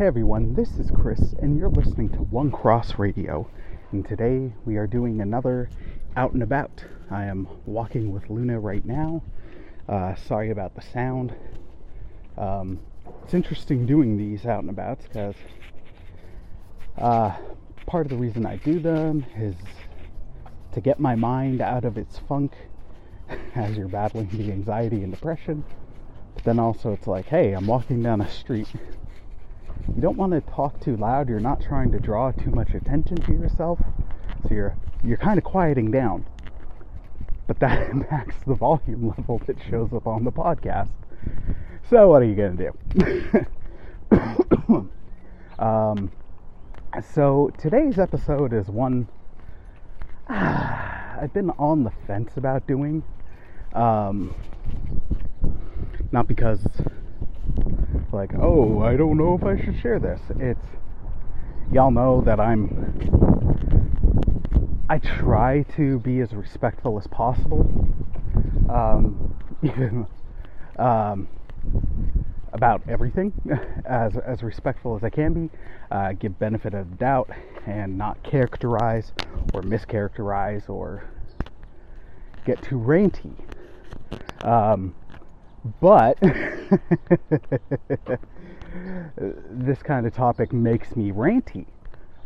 Hey everyone, this is Chris, and you're listening to One Cross Radio. And today we are doing another out and about. I am walking with Luna right now. Uh, sorry about the sound. Um, it's interesting doing these out and abouts because uh, part of the reason I do them is to get my mind out of its funk as you're battling the anxiety and depression. But then also, it's like, hey, I'm walking down a street you don't want to talk too loud. You're not trying to draw too much attention to yourself. So you're you're kind of quieting down. But that impacts the volume level that shows up on the podcast. So what are you going to do? um, so today's episode is one I've been on the fence about doing. Um, not because like, oh, I don't know if I should share this. It's y'all know that I'm I try to be as respectful as possible, um, even um, about everything, as as respectful as I can be. Uh, give benefit of doubt and not characterize or mischaracterize or get too ranty. Um, but this kind of topic makes me ranty.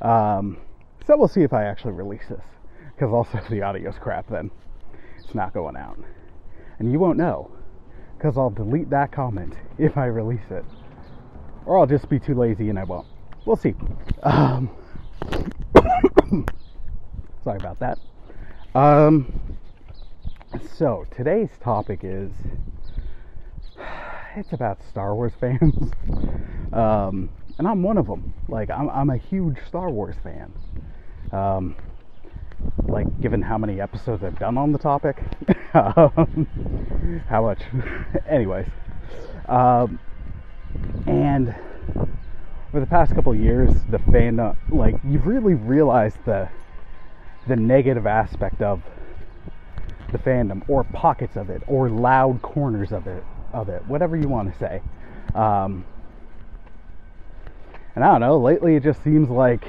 Um, so we'll see if I actually release this. Because also, the audio's crap, then it's not going out. And you won't know. Because I'll delete that comment if I release it. Or I'll just be too lazy and I won't. We'll see. Um, sorry about that. Um, so, today's topic is it's about Star Wars fans, um, and I'm one of them. Like I'm, I'm a huge Star Wars fan. Um, like given how many episodes I've done on the topic, um, how much, anyways, um, and for the past couple years, the fandom, like you've really realized the the negative aspect of the fandom, or pockets of it, or loud corners of it, of it, whatever you want to say. Um, and I don't know, lately it just seems like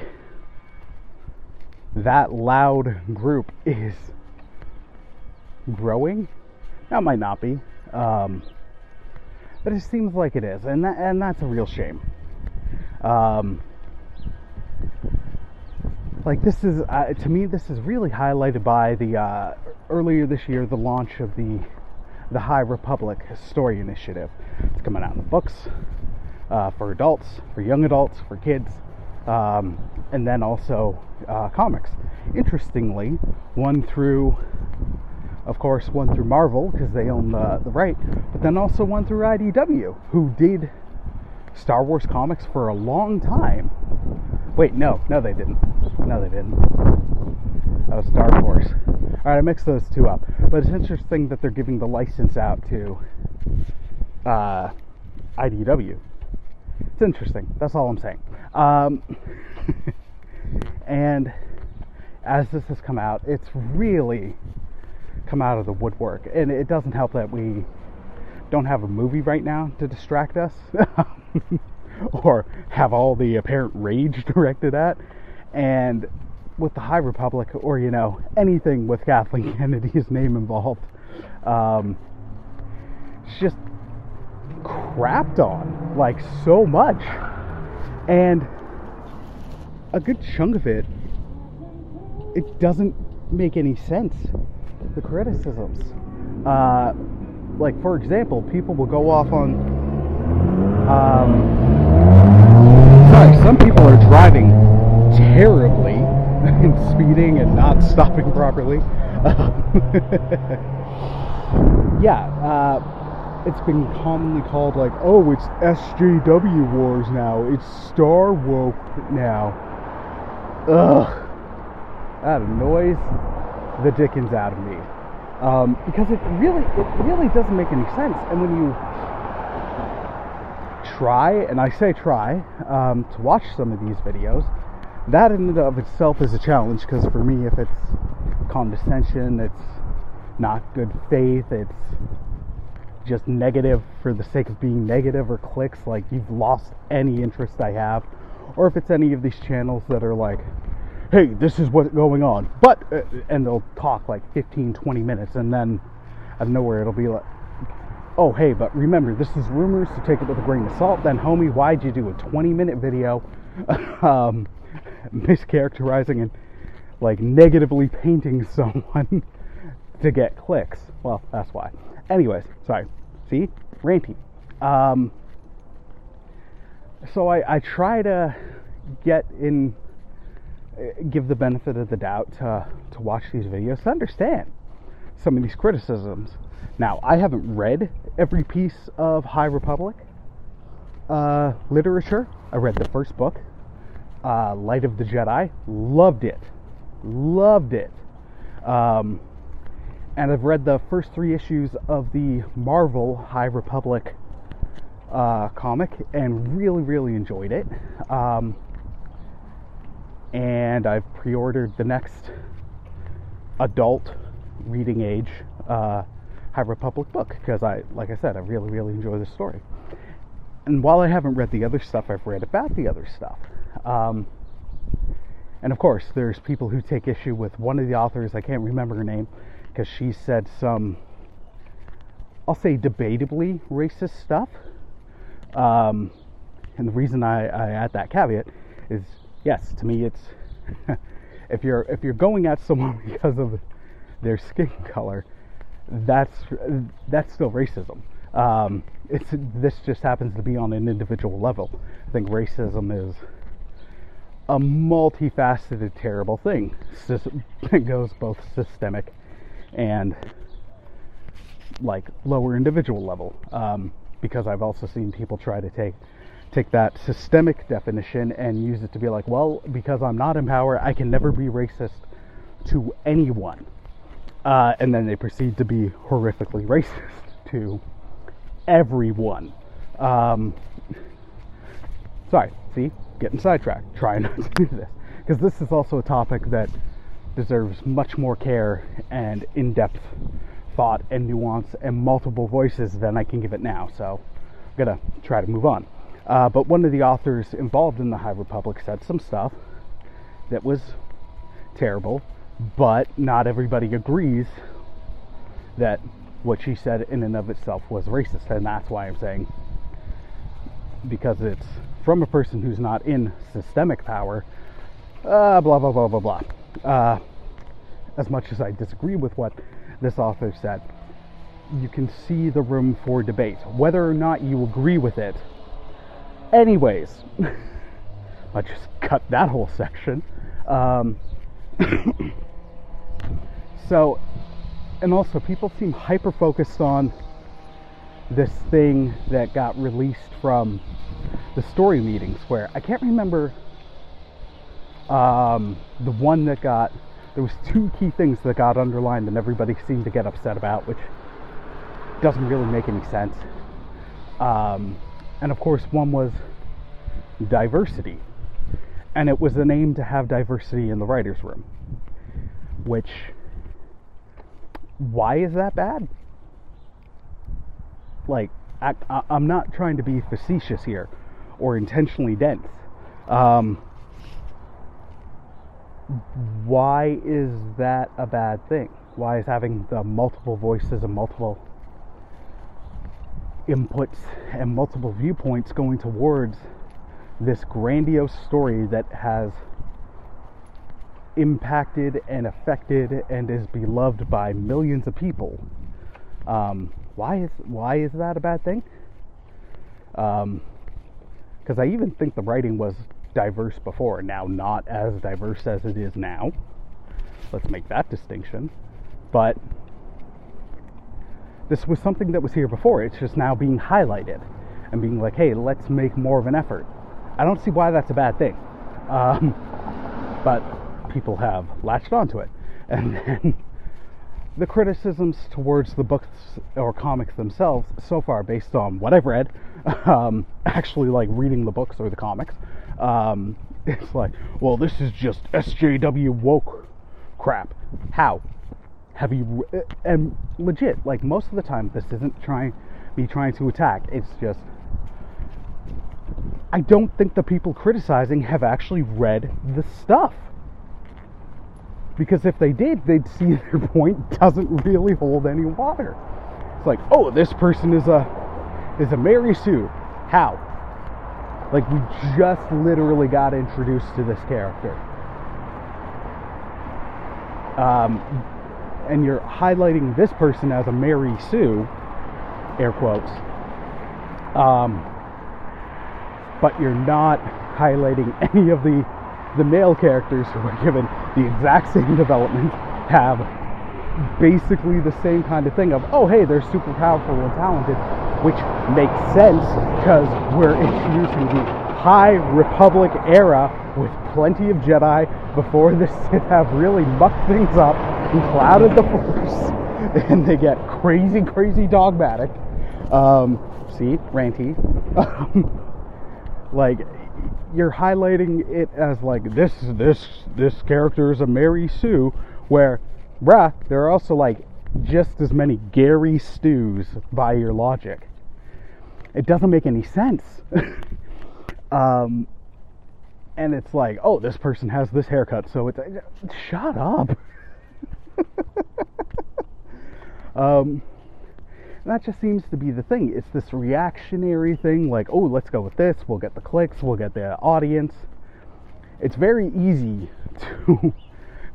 that loud group is growing. That might not be, um, but it seems like it is, and that, and that's a real shame. Um, like this is uh, to me, this is really highlighted by the uh, earlier this year the launch of the the High Republic Story Initiative. It's coming out in the books uh, for adults, for young adults, for kids, um, and then also uh, comics. Interestingly, one through, of course, one through Marvel because they own the, the right, but then also one through IDW, who did Star Wars comics for a long time. Wait, no, no, they didn't. No, they didn't. That was Dark Horse. All right, I mixed those two up, but it's interesting that they're giving the license out to uh, IDW. It's interesting. That's all I'm saying. Um, and as this has come out, it's really come out of the woodwork, and it doesn't help that we don't have a movie right now to distract us or have all the apparent rage directed at. And with the High Republic or, you know, anything with Kathleen Kennedy's name involved, um, it's just crapped on like so much. And a good chunk of it, it doesn't make any sense. The criticisms. Uh, like, for example, people will go off on. Um, sorry, some people are driving terribly and speeding and not stopping properly. yeah, uh, it's been commonly called like, oh, it's SJW wars now. It's Star woke now. Ugh, that annoys the dickens out of me um, because it really, it really doesn't make any sense. And when you try, and I say try, um, to watch some of these videos, that in and of itself is a challenge because for me, if it's condescension, it's not good faith, it's just negative for the sake of being negative or clicks, like you've lost any interest I have, or if it's any of these channels that are like, hey, this is what's going on, but, uh, and they'll talk like 15, 20 minutes, and then out of nowhere it'll be like, oh, hey, but remember, this is rumors, so take it with a grain of salt. Then, homie, why'd you do a 20 minute video um, mischaracterizing and like negatively painting someone to get clicks? Well, that's why. Anyways, sorry. See? Ranty. Um, so I, I try to get in, give the benefit of the doubt to, to watch these videos to understand some of these criticisms. Now, I haven't read every piece of High Republic uh, literature. I read the first book, uh, Light of the Jedi. Loved it. Loved it. Um, and I've read the first three issues of the Marvel High Republic uh, comic and really, really enjoyed it. Um, and I've pre ordered the next adult reading age uh, High Republic book because I, like I said, I really, really enjoy the story. And while I haven't read the other stuff, I've read about the other stuff. Um, and of course, there's people who take issue with one of the authors, I can't remember her name, because she said some, I'll say, debatably racist stuff. Um, and the reason I, I add that caveat is, yes, to me, it's if you're if you're going at someone because of their skin color, that's that's still racism. Um, it's this just happens to be on an individual level. I think racism is a multifaceted, terrible thing. It goes both systemic and like lower individual level. Um, because I've also seen people try to take take that systemic definition and use it to be like, well, because I'm not in power, I can never be racist to anyone. Uh, and then they proceed to be horrifically racist to everyone. Um, sorry, see, getting sidetracked. Trying not to do this because this is also a topic that deserves much more care and in depth thought and nuance and multiple voices than I can give it now. So I'm going to try to move on. Uh, but one of the authors involved in the High Republic said some stuff that was terrible, but not everybody agrees that what she said in and of itself was racist. And that's why I'm saying, because it's from a person who's not in systemic power, uh, blah, blah, blah, blah, blah. Uh, as much as I disagree with what this author said, you can see the room for debate, whether or not you agree with it. Anyways, I just cut that whole section. Um, so, and also, people seem hyper focused on this thing that got released from the story meetings, where I can't remember um, the one that got there was two key things that got underlined and everybody seemed to get upset about, which doesn't really make any sense. Um, and of course, one was diversity, and it was an aim to have diversity in the writers' room. Which, why is that bad? Like, I, am not trying to be facetious here or intentionally dense. Um, why is that a bad thing? Why is having the multiple voices and multiple inputs and multiple viewpoints going towards this grandiose story that has impacted and affected and is beloved by millions of people? Um, why is why is that a bad thing? Because I even think the writing was diverse before. Now, not as diverse as it is now. Let's make that distinction. But this was something that was here before. It's just now being highlighted and being like, hey, let's make more of an effort. I don't see why that's a bad thing. Um, but people have latched onto it. And then the criticisms towards the books or comics themselves so far, based on what I've read, um, actually like reading the books or the comics, um, it's like, well, this is just SJW woke crap. How? Have you, and legit, like most of the time, this isn't trying me trying to attack. It's just I don't think the people criticizing have actually read the stuff. Because if they did, they'd see their point doesn't really hold any water. It's like, oh, this person is a is a Mary Sue. How? Like we just literally got introduced to this character. Um, and you're highlighting this person as a Mary Sue, air quotes. Um, but you're not highlighting any of the the male characters who are given the exact same development have basically the same kind of thing of oh hey they're super powerful and talented which makes sense because we're introducing the high republic era with plenty of jedi before the sith have really mucked things up and clouded the force. And they get crazy crazy dogmatic. Um, see ranty. Like you're highlighting it as like this this this character is a Mary Sue, where bruh, there are also like just as many Gary Stus by your logic. It doesn't make any sense. um, and it's like, oh, this person has this haircut, so it's shut up. um, that just seems to be the thing. It's this reactionary thing, like, oh, let's go with this, we'll get the clicks, we'll get the audience. It's very easy to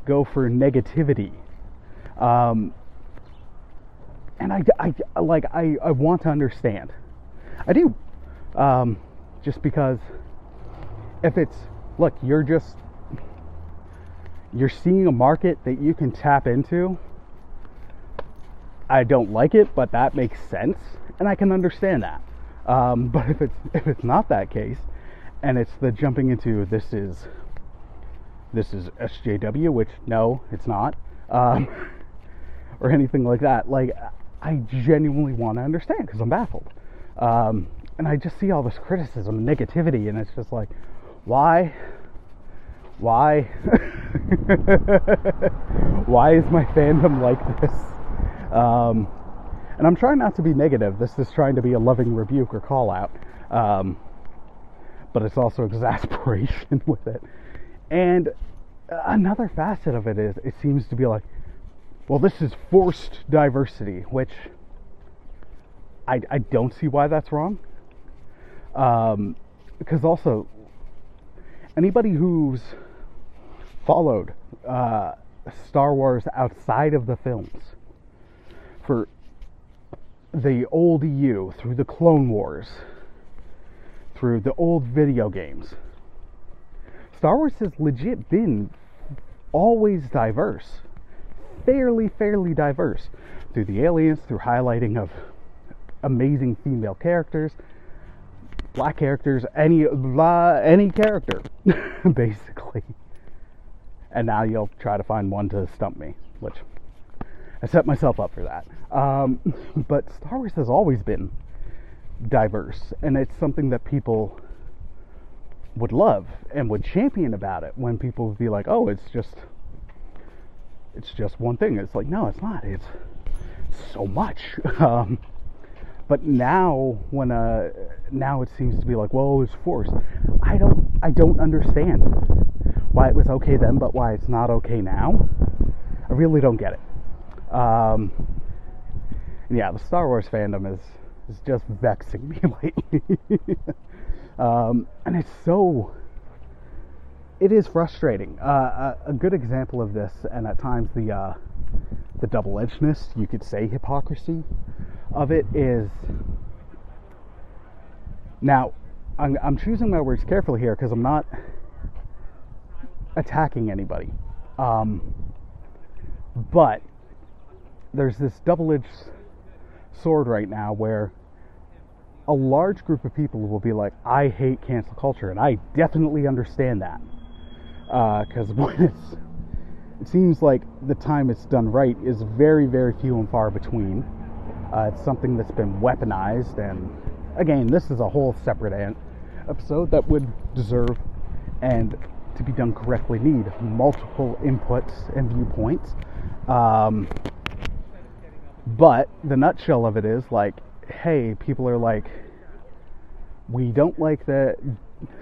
go for negativity. Um, and I, I, like, I, I want to understand. I do. Um, just because if it's, look, you're just, you're seeing a market that you can tap into I don't like it, but that makes sense, and I can understand that. Um, but if it's if it's not that case, and it's the jumping into this is this is SJW, which no, it's not, um, or anything like that. Like I genuinely want to understand because I'm baffled, um, and I just see all this criticism and negativity, and it's just like, why? Why? why is my fandom like this? Um, and I'm trying not to be negative. This is trying to be a loving rebuke or call out. Um, but it's also exasperation with it. And another facet of it is it seems to be like, well, this is forced diversity, which I, I don't see why that's wrong. Um, because also, anybody who's followed uh, Star Wars outside of the films for the old EU, through the Clone Wars, through the old video games. Star Wars has legit been always diverse, fairly, fairly diverse through the aliens, through highlighting of amazing female characters, black characters, any blah, any character, basically. And now you'll try to find one to stump me, which I set myself up for that. Um, but Star Wars has always been diverse, and it's something that people would love and would champion about it when people would be like, "Oh, it's just it's just one thing." It's like, no, it's not. It's so much. Um, but now, when uh, now it seems to be like, "Well, it's forced." I don't I don't understand why it was okay then, but why it's not okay now. I really don't get it. Um, yeah, the Star Wars fandom is is just vexing me lately, um, and it's so. It is frustrating. Uh, a, a, good example of this, and at times the uh, the double-edgedness, you could say hypocrisy, of it is. Now, I'm, I'm choosing my words carefully here because I'm not attacking anybody. Um, but there's this double edged sword right now where a large group of people will be like, I hate cancel culture, and I definitely understand that. Because uh, when it's, it seems like the time it's done right is very, very few and far between. Uh, it's something that's been weaponized, and again, this is a whole separate an- episode that would deserve and to be done correctly need multiple inputs and viewpoints. Um, but the nutshell of it is like hey, people are like, we don't like that,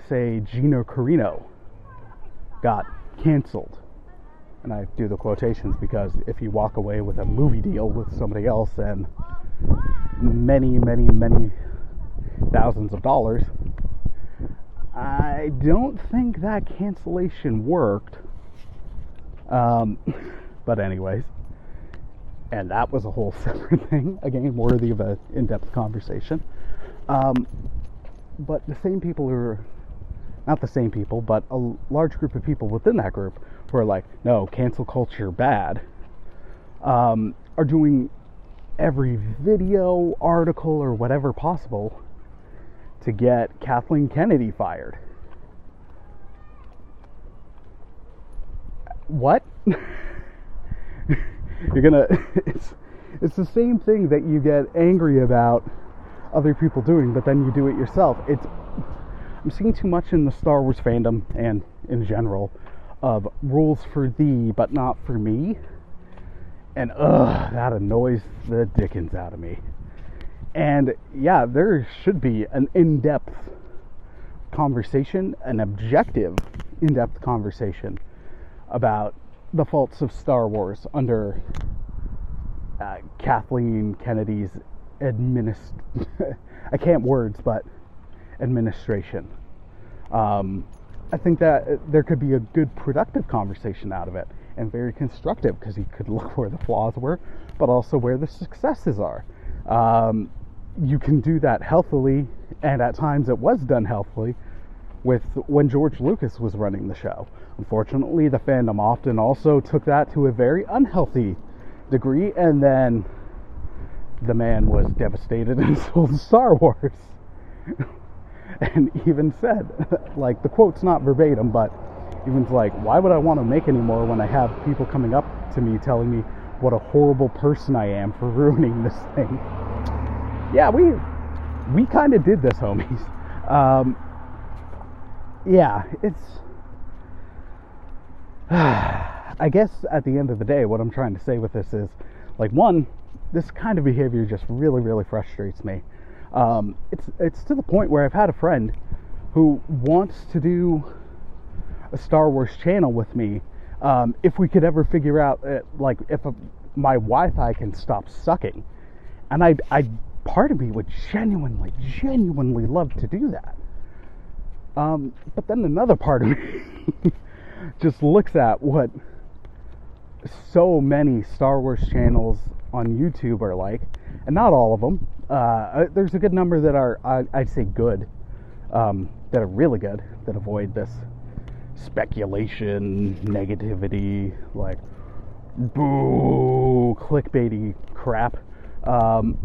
say, Gina Carano got canceled. And I do the quotations because if you walk away with a movie deal with somebody else and many, many, many thousands of dollars, I don't think that cancellation worked. Um, but, anyways, and that was a whole separate thing, again, worthy of an in depth conversation. Um, but the same people who are not the same people, but a large group of people within that group who are like, no, cancel culture bad, um, are doing every video, article, or whatever possible to get Kathleen Kennedy fired. What? You're gonna. It's, it's the same thing that you get angry about other people doing, but then you do it yourself. It's. I'm seeing too much in the Star Wars fandom and in general of rules for thee, but not for me. And ugh, that annoys the dickens out of me. And yeah, there should be an in depth conversation, an objective in depth conversation about the faults of Star Wars under uh, Kathleen Kennedy's administ I can't words, but administration. Um, I think that there could be a good productive conversation out of it and very constructive because he could look where the flaws were, but also where the successes are. Um, you can do that healthily, and at times it was done healthily with when George Lucas was running the show. Unfortunately, the fandom often also took that to a very unhealthy degree, and then the man was devastated and sold Star Wars. and even said, like, the quote's not verbatim, but even's like, why would I want to make any more when I have people coming up to me telling me what a horrible person I am for ruining this thing? Yeah, we we kind of did this, homies. Um, yeah, it's. I guess at the end of the day, what I'm trying to say with this is, like, one, this kind of behavior just really, really frustrates me. Um, it's it's to the point where I've had a friend who wants to do a Star Wars channel with me. Um, if we could ever figure out, uh, like, if a, my Wi-Fi can stop sucking, and I, I, part of me would genuinely, genuinely love to do that. Um, but then another part of me just looks at what so many Star Wars channels on YouTube are like, and not all of them. Uh, uh, there's a good number that are, I, would say, good, um, that are really good, that avoid this speculation, negativity, like boo, clickbaity crap. Um,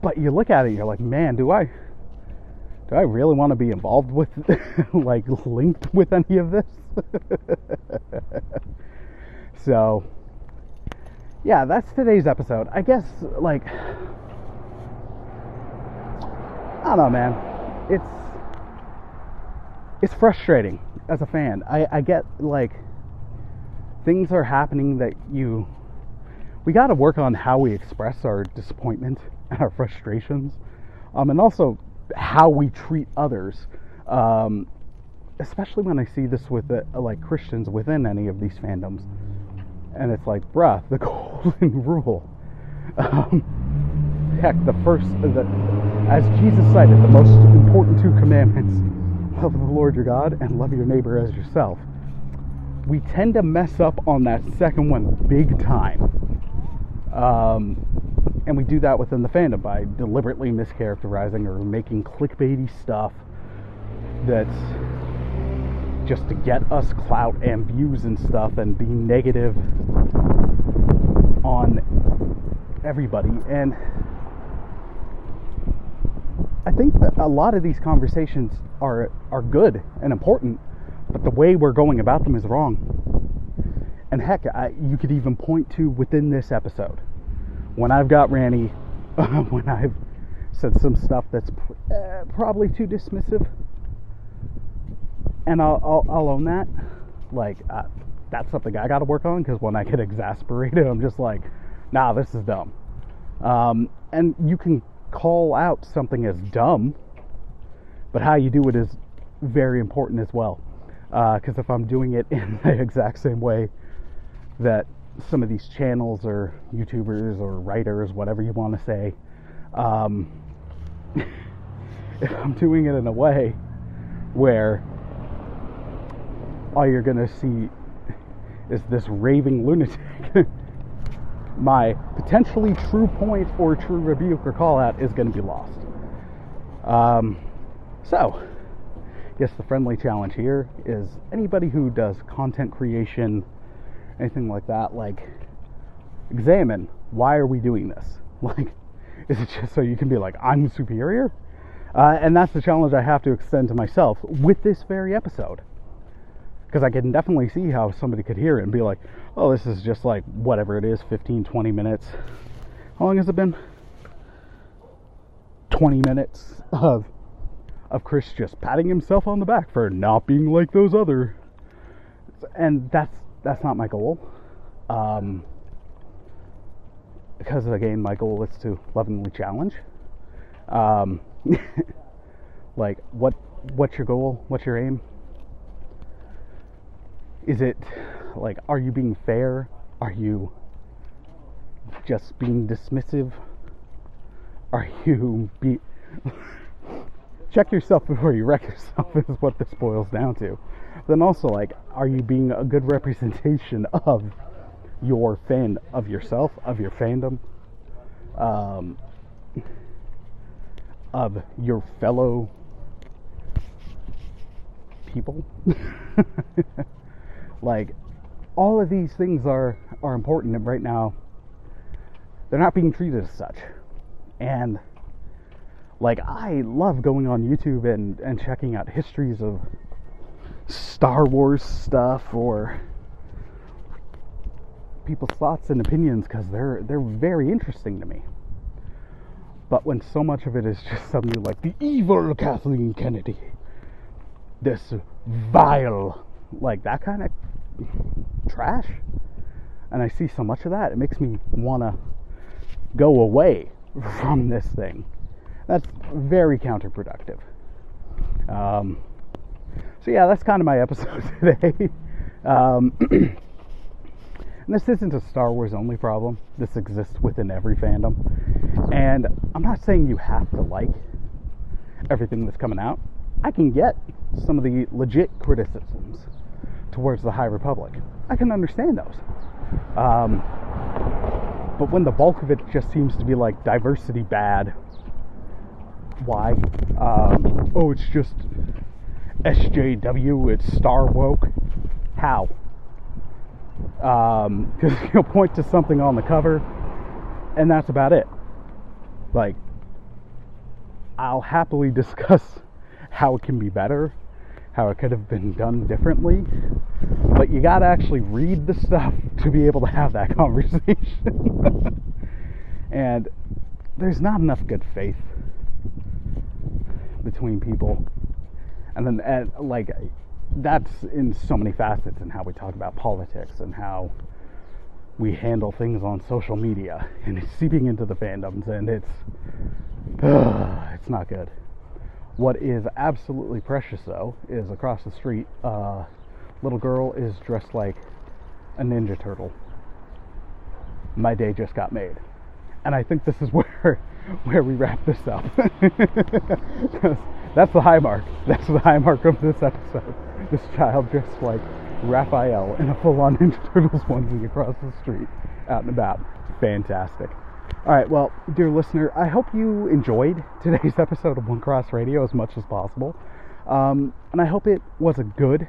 but you look at it, you're like, man, do I, do I really want to be involved with, like, linked with any of this? so, yeah, that's today's episode. I guess, like, don't know, man. It's it's frustrating as a fan. I, I get like things are happening that you we got to work on how we express our disappointment and our frustrations, um, and also how we treat others. Um, especially when I see this with the, like Christians within any of these fandoms and it's like, bruh, the golden rule. Um, heck, the first, the, as Jesus cited, the most important two commandments love the Lord your God and love your neighbor as yourself. We tend to mess up on that second one big time. Um, and we do that within the fandom by deliberately mischaracterizing or making clickbaity stuff that's just to get us clout and views and stuff and be negative on everybody. And I think that a lot of these conversations are are good and important, but the way we're going about them is wrong. And heck, I, you could even point to within this episode when I've got Ranny, when I've said some stuff that's pr- uh, probably too dismissive and I'll, I'll, I'll own that. Like uh, that's something I got to work on because when I get exasperated, I'm just like, nah, this is dumb. Um, and you can call out something as dumb, but how you do it is very important as well. Because uh, if I'm doing it in the exact same way that some of these channels or YouTubers or writers, whatever you want to say, um, if I'm doing it in a way where all you're going to see is this raving lunatic, my potentially true point or true rebuke or call out is going to be lost. Um, so, yes, the friendly challenge here is anybody who does content creation, anything like that, like, examine why are we doing this? Like, is it just so you can be like, I'm superior? Uh, and that's the challenge I have to extend to myself with this very episode. Because I can definitely see how somebody could hear it and be like, oh, this is just like whatever it is 15, 20 minutes. How long has it been? 20 minutes of of Chris just patting himself on the back for not being like those other. And that's that's not my goal. Um, because again my goal is to lovingly challenge. Um, like what what's your goal? What's your aim is it like are you being fair? Are you just being dismissive? Are you be check yourself before you wreck yourself is what this boils down to. Then also like are you being a good representation of your fan of yourself of your fandom? Um, of your fellow people. Like all of these things are are important and right now. They're not being treated as such. And like I love going on YouTube and, and checking out histories of Star Wars stuff or people's thoughts and opinions because they're they're very interesting to me. But when so much of it is just suddenly like the evil Kathleen Kennedy, this vile, like that kind of trash, and I see so much of that, it makes me want to go away from this thing. That's very counterproductive. Um, so, yeah, that's kind of my episode today. Um, And this isn't a Star Wars only problem. This exists within every fandom. And I'm not saying you have to like everything that's coming out. I can get some of the legit criticisms towards the High Republic. I can understand those. Um, but when the bulk of it just seems to be like diversity bad, why? Um, oh, it's just SJW, it's Star woke. How? because um, you'll point to something on the cover and that's about it like i'll happily discuss how it can be better how it could have been done differently but you got to actually read the stuff to be able to have that conversation. And there's not enough good faith between people. And then and like that's in so many facets in how we talk about politics and how we handle things on social media and it's seeping into the fandoms and it's uh, it's not good what is absolutely precious though is across the street uh, little girl is dressed like a ninja turtle. My day just got made. And i think this is where where we wrap this up. That's the high mark. That's the high mark of this episode. This child dressed like Raphael in a full-on Ninja Turtles onesie across the street, out and about. Fantastic. All right, well, dear listener, I hope you enjoyed today's episode of One Cross Radio as much as possible, um, and I hope it was a good,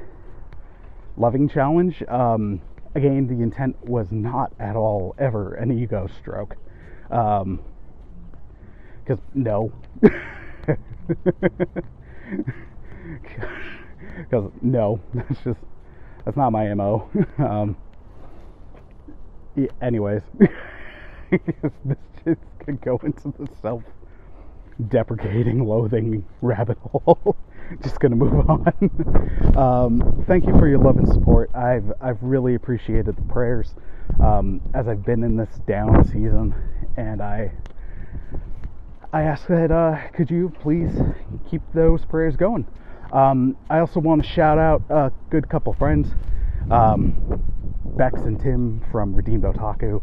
loving challenge. Um, again, the intent was not at all ever an ego stroke, because um, no. because no, that's just that's not my mo. um, yeah, anyways, this just could go into the self-deprecating, loathing rabbit hole. just gonna move on. um, thank you for your love and support. I've I've really appreciated the prayers um, as I've been in this down season, and I I ask that uh, could you please keep those prayers going. Um, I also want to shout out a good couple friends, um, Bex and Tim from Redeemed Otaku,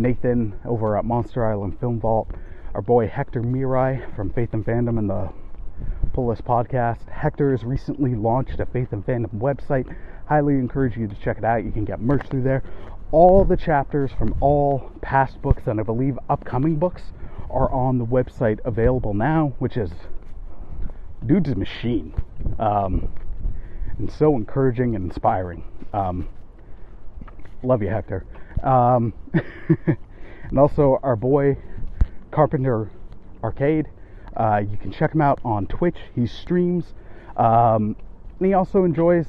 Nathan over at Monster Island Film Vault, our boy Hector Mirai from Faith and Fandom and the Pull List podcast. Hector has recently launched a Faith and Fandom website. Highly encourage you to check it out. You can get merch through there. All the chapters from all past books and I believe upcoming books are on the website available now, which is dude's a machine. Um, and so encouraging and inspiring. Um, love you, Hector. Um, and also our boy Carpenter Arcade. Uh, you can check him out on Twitch. He streams, um, and he also enjoys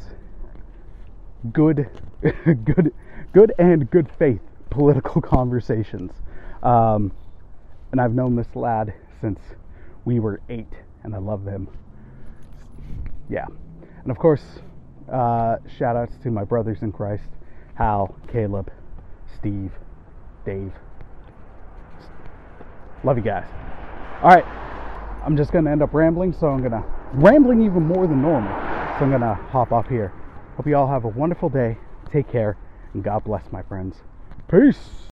good, good, good and good faith political conversations. Um, and I've known this lad since we were eight, and I love him. Yeah, and of course, uh, shout outs to my brothers in Christ, Hal, Caleb, Steve, Dave. Love you guys. All right, I'm just gonna end up rambling, so I'm gonna rambling even more than normal. So I'm gonna hop off here. Hope you all have a wonderful day. Take care, and God bless, my friends. Peace.